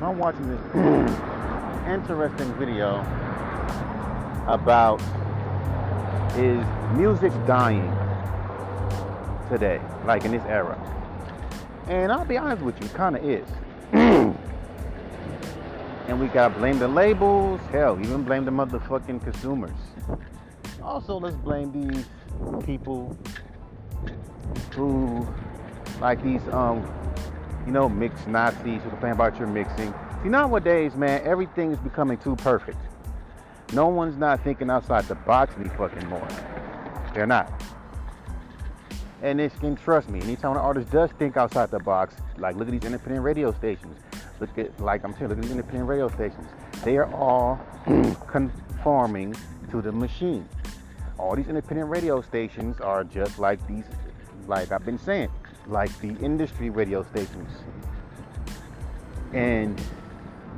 So I'm watching this interesting video about is music dying today, like in this era? And I'll be honest with you, kind of is. and we gotta blame the labels, hell, even blame the motherfucking consumers. Also, let's blame these people who, like these, um, you know, mix Nazis who complain about your mixing. See, nowadays, man, everything is becoming too perfect. No one's not thinking outside the box any fucking more. They're not. And this can trust me. Anytime an artist does think outside the box, like look at these independent radio stations. Look at like I'm saying, look at these independent radio stations. They are all conforming to the machine. All these independent radio stations are just like these, like I've been saying, like the industry radio stations. And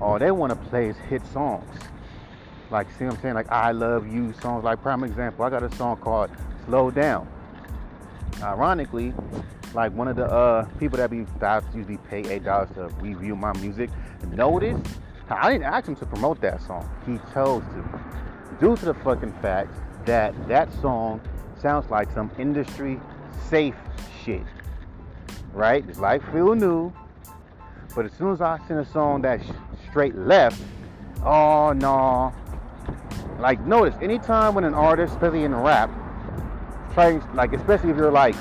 all they want to play is hit songs. Like, see what I'm saying? Like, I Love You songs. Like, prime example, I got a song called Slow Down ironically, like one of the uh, people that be that I usually pay eight dollars to review my music noticed I didn't ask him to promote that song. He chose to, due to the fucking fact that that song sounds like some industry safe shit, right? It's like feel new, but as soon as I send a song that's straight left, oh no. Like notice anytime when an artist, especially in rap, trying like especially if you're like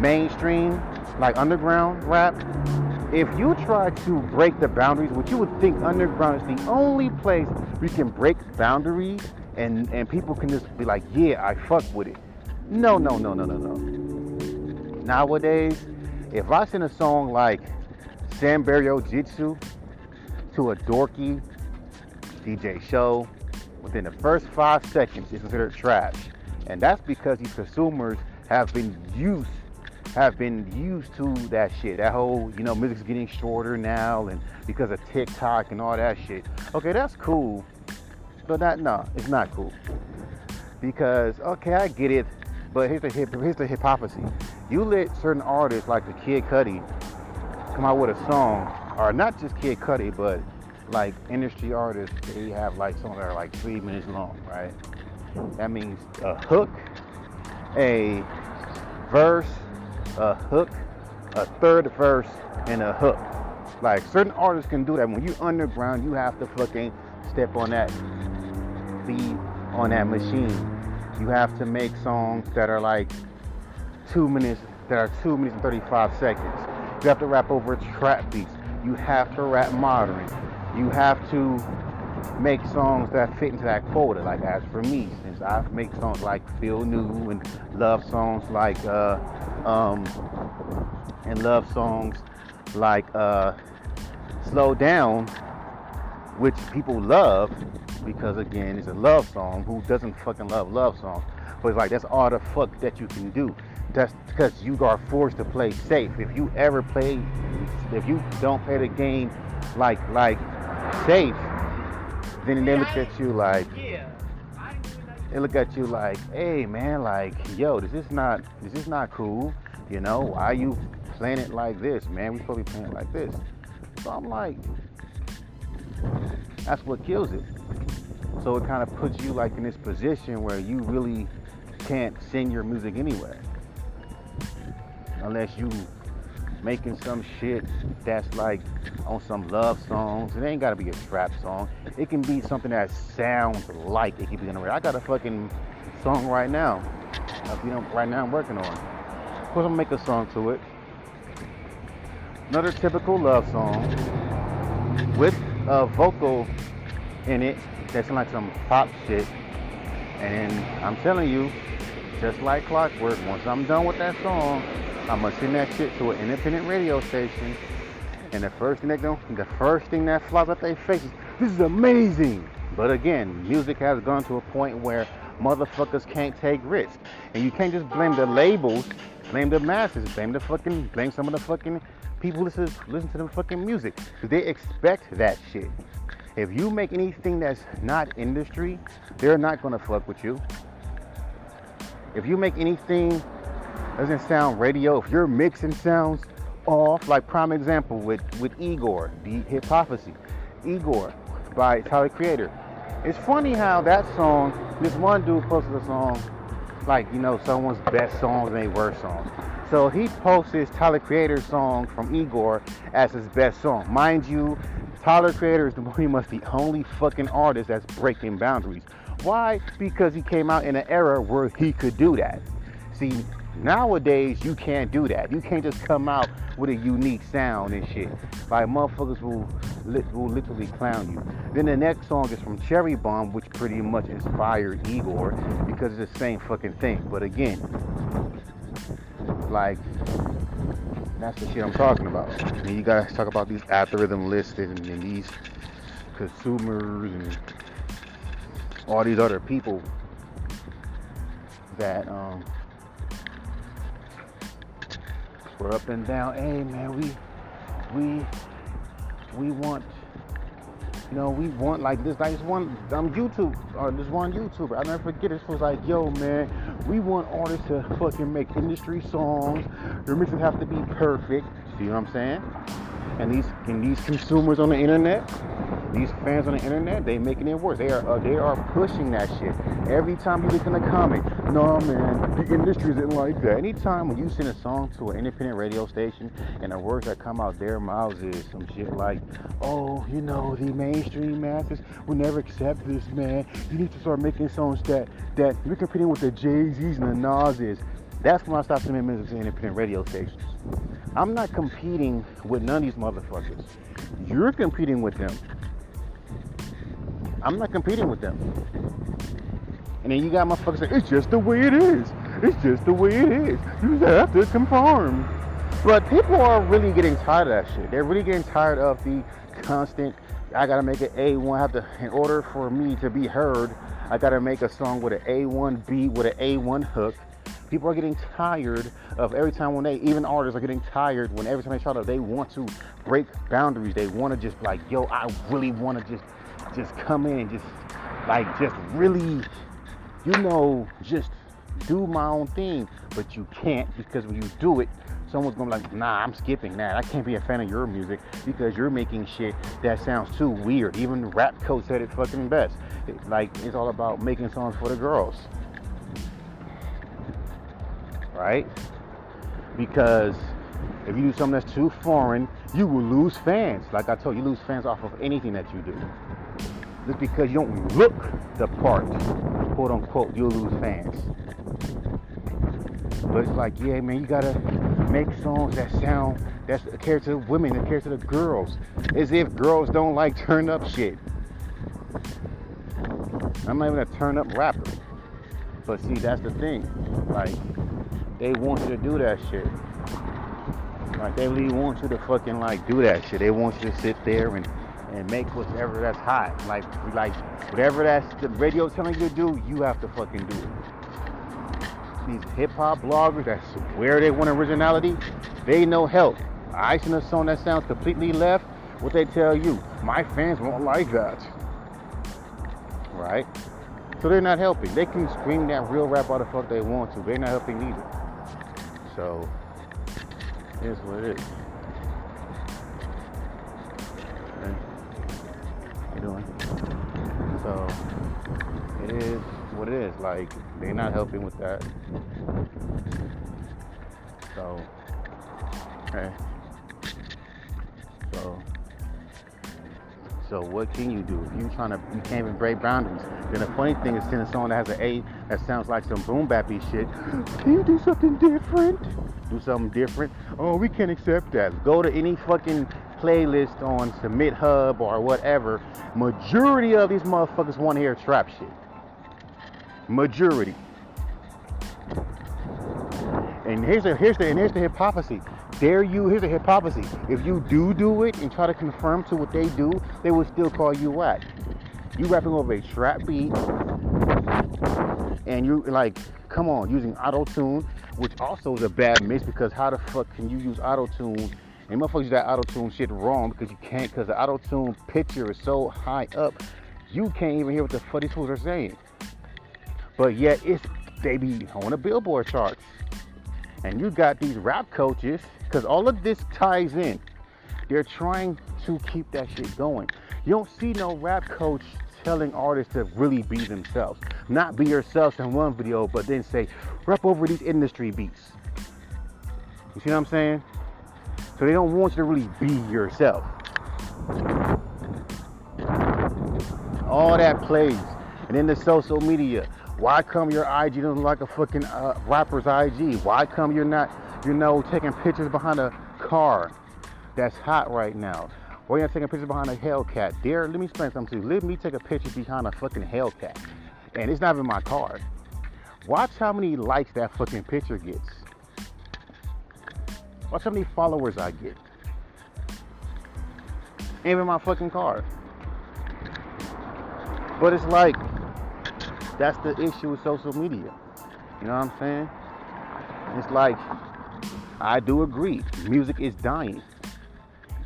mainstream, like underground rap, if you try to break the boundaries, which you would think underground is the only place we can break boundaries and and people can just be like, yeah, I fuck with it. No, no, no, no, no, no. Nowadays, if I send a song like Sanbaryo Jitsu to a dorky DJ show, within the first five seconds, it's considered trash. And that's because these consumers have been used have been used to that shit. That whole, you know, music's getting shorter now and because of TikTok and all that shit. Okay, that's cool. But that no, it's not cool. Because okay, I get it, but here's the here's the hypocrisy. You let certain artists like the Kid Cudi come out with a song, or not just Kid Cudi, but like industry artists, they have like songs that are like three minutes long, right? That means a hook, a verse, a hook, a third verse, and a hook. Like certain artists can do that. When you underground, you have to fucking step on that beat on that machine. You have to make songs that are like two minutes, that are two minutes and 35 seconds. You have to rap over trap beats. You have to rap modern. You have to make songs that fit into that quota. Like as for me, since I make songs like Feel New and love songs like uh, um, and love songs like uh, Slow Down, which people love because again it's a love song. Who doesn't fucking love love songs? But it's like that's all the fuck that you can do. That's because you are forced to play safe. If you ever play, if you don't play the game like like safe, then they look at you like they look at you like, hey man, like, yo, this is not this is not cool. You know, why you playing it like this, man? We supposed to be playing it like this. So I'm like, that's what kills it. So it kind of puts you like in this position where you really can't send your music anywhere. Unless you making some shit that's like on some love songs. It ain't gotta be a trap song. It can be something that sounds like it can be in the. I got a fucking song right now. You know, right now I'm working on. Of course, I'm gonna make a song to it. Another typical love song with a vocal in it that like some pop shit. And I'm telling you, just like clockwork, once I'm done with that song, I'm gonna send that shit to an independent radio station, and the first thing they do, the first thing that flies at their faces, this is amazing. But again, music has gone to a point where motherfuckers can't take risks, and you can't just blame the labels, blame the masses, blame the fucking, blame some of the fucking people who listen listen to the fucking music, they expect that shit. If you make anything that's not industry, they're not gonna fuck with you. If you make anything doesn't sound radio, if your mixing sounds off. Like prime example with with Igor, the Hypocrisy. Igor by Tyler Creator. It's funny how that song, this one dude posted a song, like, you know, someone's best songs and they worst songs. So he posts his Tyler Creator song from Igor as his best song. Mind you, Tyler Creator is pretty much the only fucking artist that's breaking boundaries. Why? Because he came out in an era where he could do that. See, nowadays you can't do that. You can't just come out with a unique sound and shit. Like motherfuckers will, will literally clown you. Then the next song is from Cherry Bomb, which pretty much inspired Igor because it's the same fucking thing. But again, like that's the shit I'm talking about. You gotta talk about these algorithm listed and, and these consumers and all these other people that um we're up and down. Hey man, we we we want you know, we want like this, like this one um YouTube or uh, this one YouTuber. I'll never forget it. this was like, yo man, we want artists to fucking make industry songs. Their mixes have to be perfect. See what I'm saying? And these and these consumers on the internet, these fans on the internet, they making it worse. They are uh, they are pushing that shit. Every time you look in the comment, no man, the industry isn't like that. Anytime when you send a song to an independent radio station and the words that come out their mouths is some shit like, oh, you know, the mainstream masses will never accept this, man. You need to start making songs that that you're competing with the Jay Z's and the Nas's. That's when I stop sending music to independent radio stations. I'm not competing with none of these motherfuckers. You're competing with them. I'm not competing with them. And then you got motherfuckers saying, it's just the way it is. It's just the way it is. You have to conform. But people are really getting tired of that shit. They're really getting tired of the constant, I gotta make an A1, have to, in order for me to be heard, I gotta make a song with an A1 beat, with an A1 hook. People are getting tired of every time when they, even artists are getting tired when every time they try to, they want to break boundaries. They want to just like, yo, I really want to just, just come in and just, like, just really you know, just do my own thing. But you can't because when you do it, someone's gonna be like, nah, I'm skipping that. I can't be a fan of your music because you're making shit that sounds too weird. Even Rap said it fucking best. It, like, it's all about making songs for the girls. Right? Because if you do something that's too foreign, you will lose fans. Like I told you, you lose fans off of anything that you do. Just because you don't look the part, quote unquote, you'll lose fans. But it's like, yeah, man, you gotta make songs that sound that's cater to the women and cater to the girls. As if girls don't like turn up shit. I'm not even a turn up rapper. But see, that's the thing. Like, they want you to do that shit. Like, they really want you to fucking, like, do that shit. They want you to sit there and and make whatever that's hot. Like like whatever that's the radio telling you to do, you have to fucking do it. These hip hop bloggers that swear they want originality, they know help. I send a song that sounds completely left. What they tell you, my fans won't like that. Right? So they're not helping. They can scream that real rap all the fuck they want to. They're not helping either. So, here's what it is. You doing. So it is what it is. Like they're not helping with that. So okay. So so what can you do if you trying to you can't even break boundaries? Then the funny thing is sending someone that has an A that sounds like some boom bappy shit. Can you do something different? Do something different? Oh, we can't accept that. Go to any fucking playlist on SubmitHub or whatever, majority of these motherfuckers want to hear trap shit. Majority. And here's the here's the and here's the hypocrisy. Dare you? Here's the hypocrisy. If you do do it and try to confirm to what they do, they will still call you whack. You rapping over a trap beat, and you like, come on, using auto tune, which also is a bad mix because how the fuck can you use auto tune and motherfuckers use that auto tune shit wrong because you can't, because the auto tune picture is so high up, you can't even hear what the these fools are saying. But yet, it's they be on the Billboard charts. And you got these rap coaches because all of this ties in. They're trying to keep that shit going. You don't see no rap coach telling artists to really be themselves. Not be yourselves in one video, but then say, rap over these industry beats. You see what I'm saying? So they don't want you to really be yourself. All that plays. And then the social media. Why come your IG doesn't like a fucking uh, rapper's IG? Why come you're not, you know, taking pictures behind a car that's hot right now? Why you not taking pictures behind a Hellcat? There, let me explain something to you. Let me take a picture behind a fucking Hellcat. And it's not even my car. Watch how many likes that fucking picture gets. Watch how many followers I get. Even my fucking car. But it's like, that's the issue with social media. You know what I'm saying? It's like, I do agree, music is dying.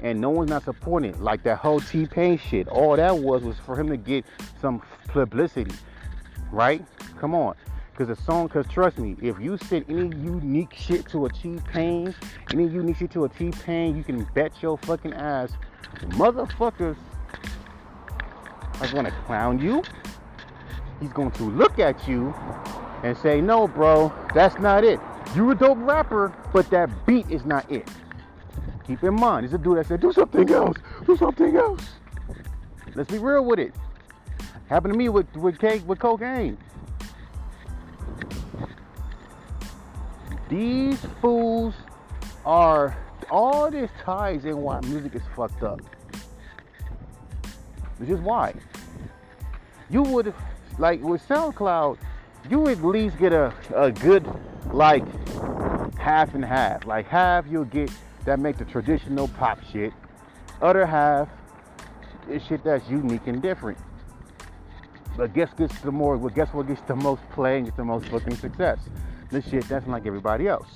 And no one's not supporting it. Like that whole T Pain shit. All that was was for him to get some publicity. Right? Come on. Cause the song, cause trust me, if you send any unique shit to a T Pain, any unique shit to a T Pain, you can bet your fucking ass, motherfuckers are gonna clown you. He's going to look at you and say, no, bro, that's not it. You're a dope rapper, but that beat is not it. Keep in mind, it's a dude that said, do something else, do something else. Let's be real with it. Happened to me with with cake with cocaine. These fools are all this ties in why music is fucked up. Which is why. You would like with SoundCloud, you at least get a, a good like half and half. Like half you'll get that make the traditional pop shit. Other half is shit that's unique and different. But guess gets the more well, guess what gets the most play and gets the most fucking success? This shit that's like everybody else.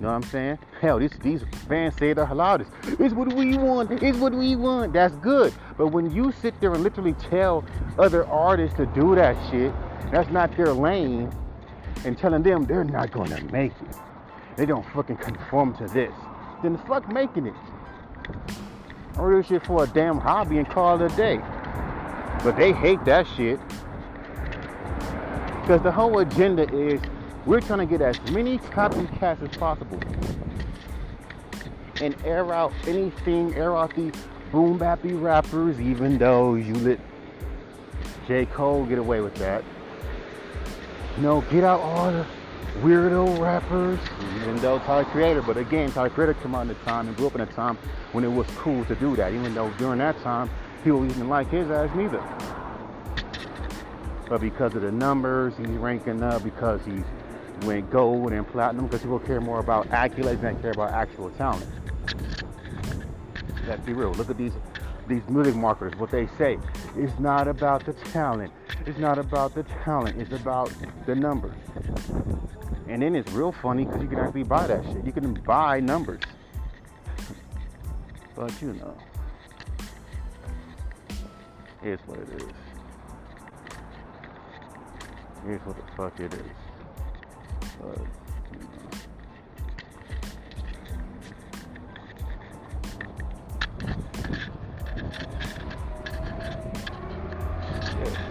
You know what I'm saying? Hell, this, these fans say the loudest. It's what we want. It's what we want. That's good. But when you sit there and literally tell other artists to do that shit, that's not their lane, and telling them they're not going to make it. They don't fucking conform to this. Then the fuck making it. I do shit for a damn hobby and call it a day. But they hate that shit. Because the whole agenda is we're trying to get as many copycats as possible and air out anything, air out the boom bappy rappers, even though you let J. Cole get away with that. You know, get out all the weirdo rappers, even though Tyler Creator, but again, Tyler Creator came out in a time and grew up in a time when it was cool to do that, even though during that time, people didn't like his ass neither. But because of the numbers, he's ranking up because he's went gold and platinum because people care more about accolades than care about actual talent. Let's be real. Look at these these music marketers. What they say. It's not about the talent. It's not about the talent. It's about the numbers. And then it's real funny because you can actually buy that shit. You can buy numbers. But you know, it's what it is. Here's what the fuck it is.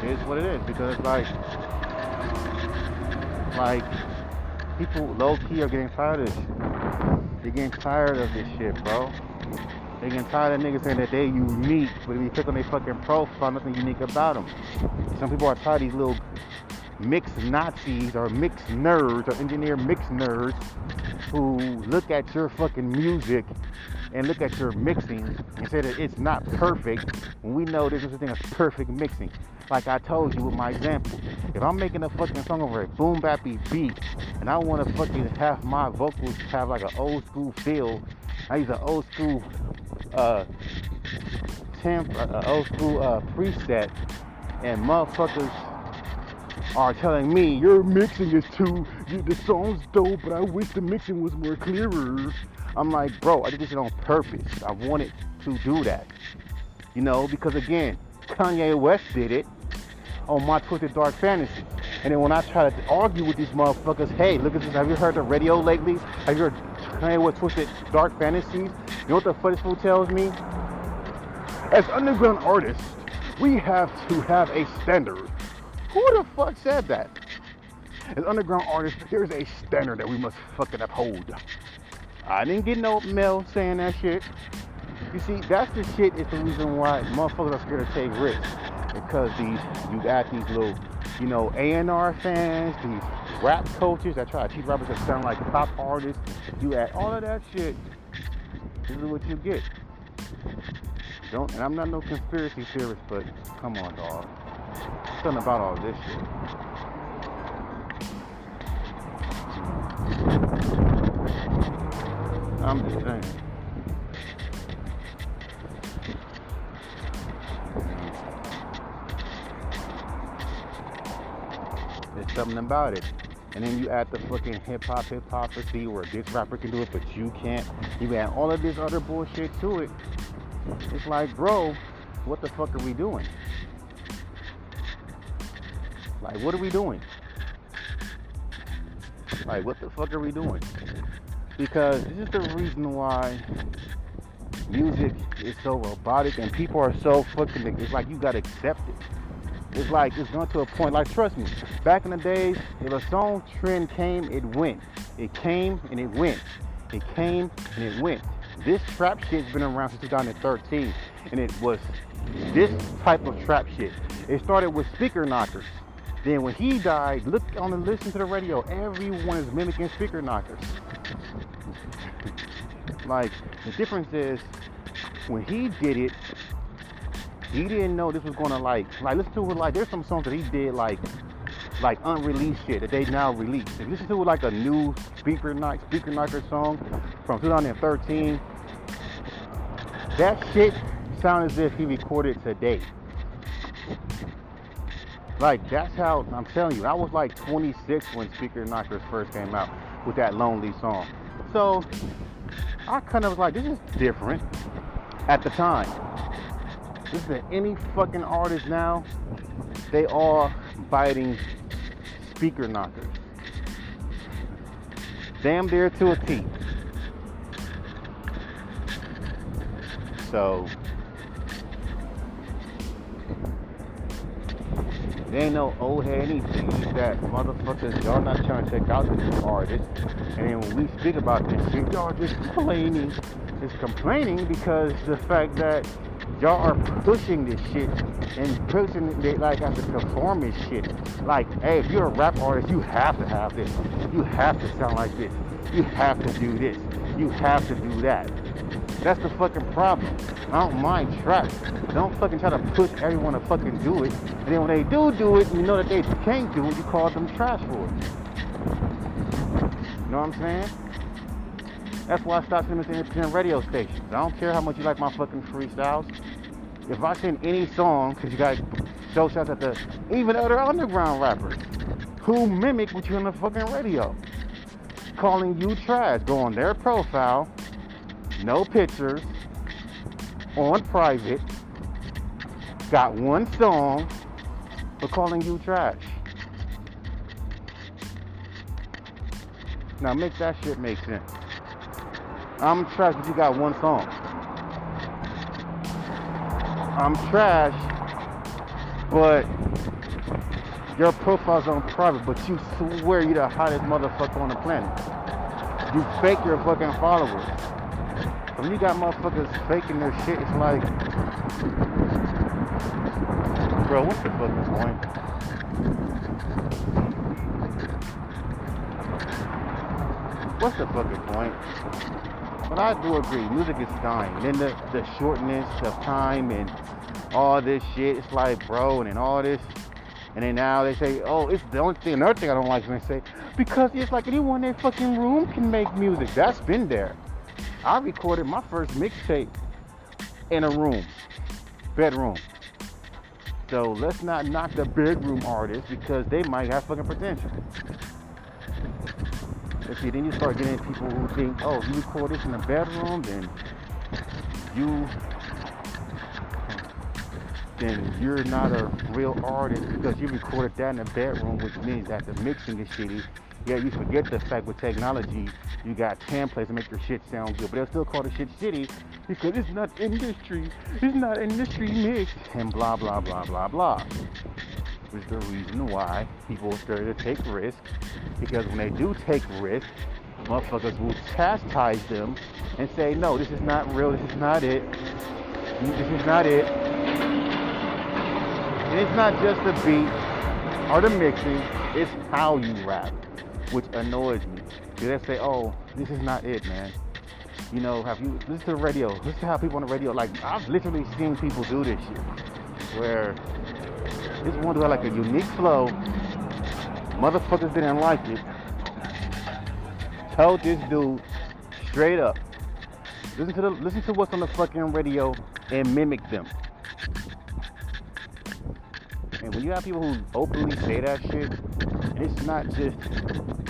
Is what it is because like like people low key are getting tired of this They're getting tired of this shit, bro. They getting tired of niggas saying that they unique, but if you click on their fucking profile, nothing unique about them. Some people are tired of these little mixed Nazis or mixed nerds or engineer mixed nerds who look at your fucking music and look at your mixing and say that it's not perfect when we know there's such a thing as perfect mixing. Like I told you with my example, if I'm making a fucking song over a boom bappy beat and I want to fucking have my vocals have like an old school feel, I use an old school uh temp, uh, old school uh, preset, and motherfuckers are telling me your mixing is too, you, the song's dope, but I wish the mixing was more clearer. I'm like, bro, I did this shit on purpose. I wanted to do that. You know, because again, Kanye West did it on my Twisted Dark Fantasy. And then when I try to argue with these motherfuckers, hey, look at this, have you heard the radio lately? Have you heard Kanye West Twisted Dark Fantasies. You know what the fuck fool tells me? As underground artists, we have to have a standard. Who the fuck said that? As underground artists, there's a standard that we must fucking uphold. I didn't get no mail saying that shit. You see, that's the shit is the reason why motherfuckers are scared to take risks. Because these you got these little, you know, A&R fans, these rap coaches that try to teach rappers that sound like pop artists. You add all of that shit, this is what you get. Don't and I'm not no conspiracy theorist, but come on dog. Something about all this shit. I'm just saying. Something about it. And then you add the fucking hip hop hypocrisy where this rapper can do it, but you can't. You add all of this other bullshit to it. It's like, bro, what the fuck are we doing? Like, what are we doing? Like, what the fuck are we doing? Because this is the reason why music is so robotic and people are so fucking, it's like you gotta accept it. It's like it's gone to a point. Like trust me, back in the days, if a song trend came, it went. It came and it went. It came and it went. This trap shit's been around since 2013, and it was this type of trap shit. It started with Speaker Knockerz. Then when he died, look on and listen to the radio. Everyone is mimicking Speaker Knockerz. like the difference is when he did it, he didn't know this was gonna like like listen to it like there's some songs that he did like like unreleased shit that they now released. If you listen to like a new speaker knock speaker knocker song from 2013, that shit sounds as if he recorded today. Like that's how I'm telling you. I was like 26 when Speaker Knockerz first came out with that Lonely song. So I kind of was like, this is different at the time. Listen, any fucking artist now, they are biting Speaker Knockerz. Damn near to a T. So There ain't no old head anything. that motherfuckers, y'all not trying to check out this artist. And when we speak about this shit, y'all just complaining. Just complaining because the fact that y'all are pushing this shit and pushing it like as a performance shit. Like, hey, if you're a rap artist, you have to have this. You have to sound like this. You have to do this. You have to do that. That's the fucking problem. I don't mind trap. Don't fucking try to push everyone to fucking do it. And then when they do do it, you know that they can't do it, you call them trash for it. You know what I'm saying? That's why I stopped sending to radio stations. I don't care how much you like my fucking freestyles. If I send any song, because you guys show shots at the even other underground rappers who mimic what you're on the fucking radio, calling you trash, go on their profile, no pictures, on private, got one song for calling you trash. Now make that shit make sense. I'm trash, but you got one song. I'm trash, but your profile's on private, but you swear you're the hottest motherfucker on the planet. You fake your fucking followers. When you got motherfuckers faking their shit, it's like, bro, what's the fucking point? What's the fucking point? But I do agree, music is dying. And then the, the shortness of time and all this shit, it's like, bro, and then all this. And then now they say, oh, it's the only thing, another thing I don't like when they say, because it's like anyone in their fucking room can make music. That's been there. I recorded my first mixtape in a room, bedroom. So let's not knock the bedroom artists because they might have fucking potential. And see, then you start getting people who think, oh, you record this in the bedroom, then you then you're not a real artist because you recorded that in the bedroom, which means that the mixing is shitty Yeah, you forget the fact with technology, you got templates to make your shit sound good, but they'll still call the shit shitty because it's not industry, it's not industry mix, and blah blah blah blah blah. Is the reason why people scared to take risks, because when they do take risks, motherfuckers will chastise them and say, no, this is not real, this is not it, this is not it. And it's not just the beat or the mixing, it's how you rap, which annoys me. Do they say, oh, this is not it, man. You know, have you listen to the radio? Listen to how people on the radio, like I've literally seen people do this shit. Where this one do like a unique flow. Motherfuckers didn't like it. Told this dude straight up. Listen to the listen to what's on the fucking radio and mimic them. And when you have people who openly say that shit, it's not just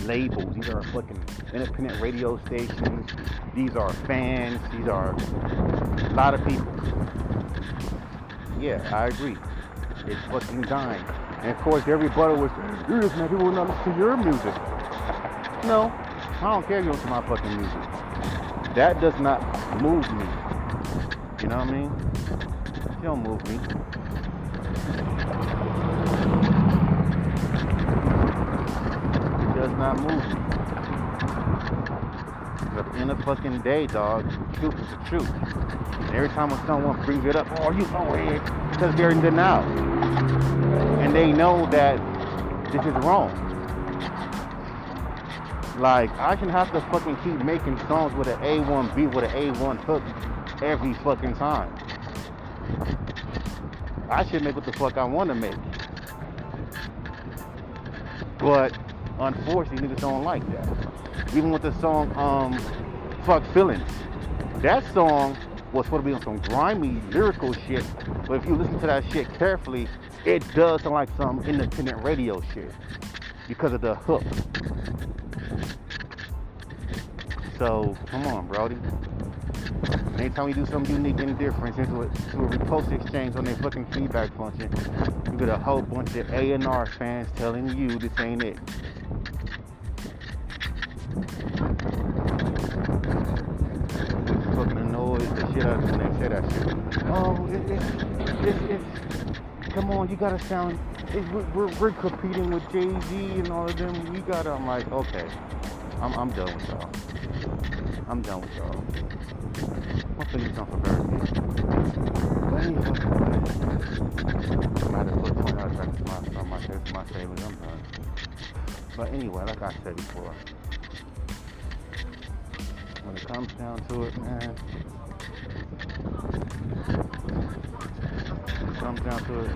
labels. These are fucking independent radio stations. These are fans. These are a lot of people. Yeah, I agree. It's fucking dying. And of course, everybody was, you're just making people not listen to your music. No, I don't care if you listen to my fucking music. That does not move me. You know what I mean? It don't move me. It does not move me. But in the fucking day, dog, truth is the truth. And every time when someone brings it up, oh, you know it, because they're in denial. And they know that this is wrong. Like, I can have to fucking keep making songs with an A1 beat, with an A1 hook every fucking time. I should make what the fuck I want to make. But unfortunately, niggas don't like that. Even with the song um, "Fuck Feelings," that song was supposed to be on some grimy lyrical shit. But if you listen to that shit carefully, it does sound like some independent radio shit because of the hook. So come on, Brody. Anytime we do something unique and different into a, to a repost exchange on their fucking feedback function, you get a whole bunch of A&R fans telling you this ain't it. Fucking annoys the shit out of when they say that shit. Oh, it, it, it, come on, you gotta sound, we're, we're competing with Jay-Z and all of them. You gotta, I'm like, okay, I'm, I'm done with y'all. I'm done with y'all. My fingers on for birthday. But anyway, I'm out of put 20 hours back to my, my, to my savings. I'm done. But anyway, like I said before, when it comes down to it, man, comes down to it,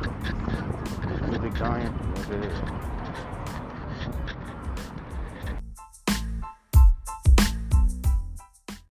is.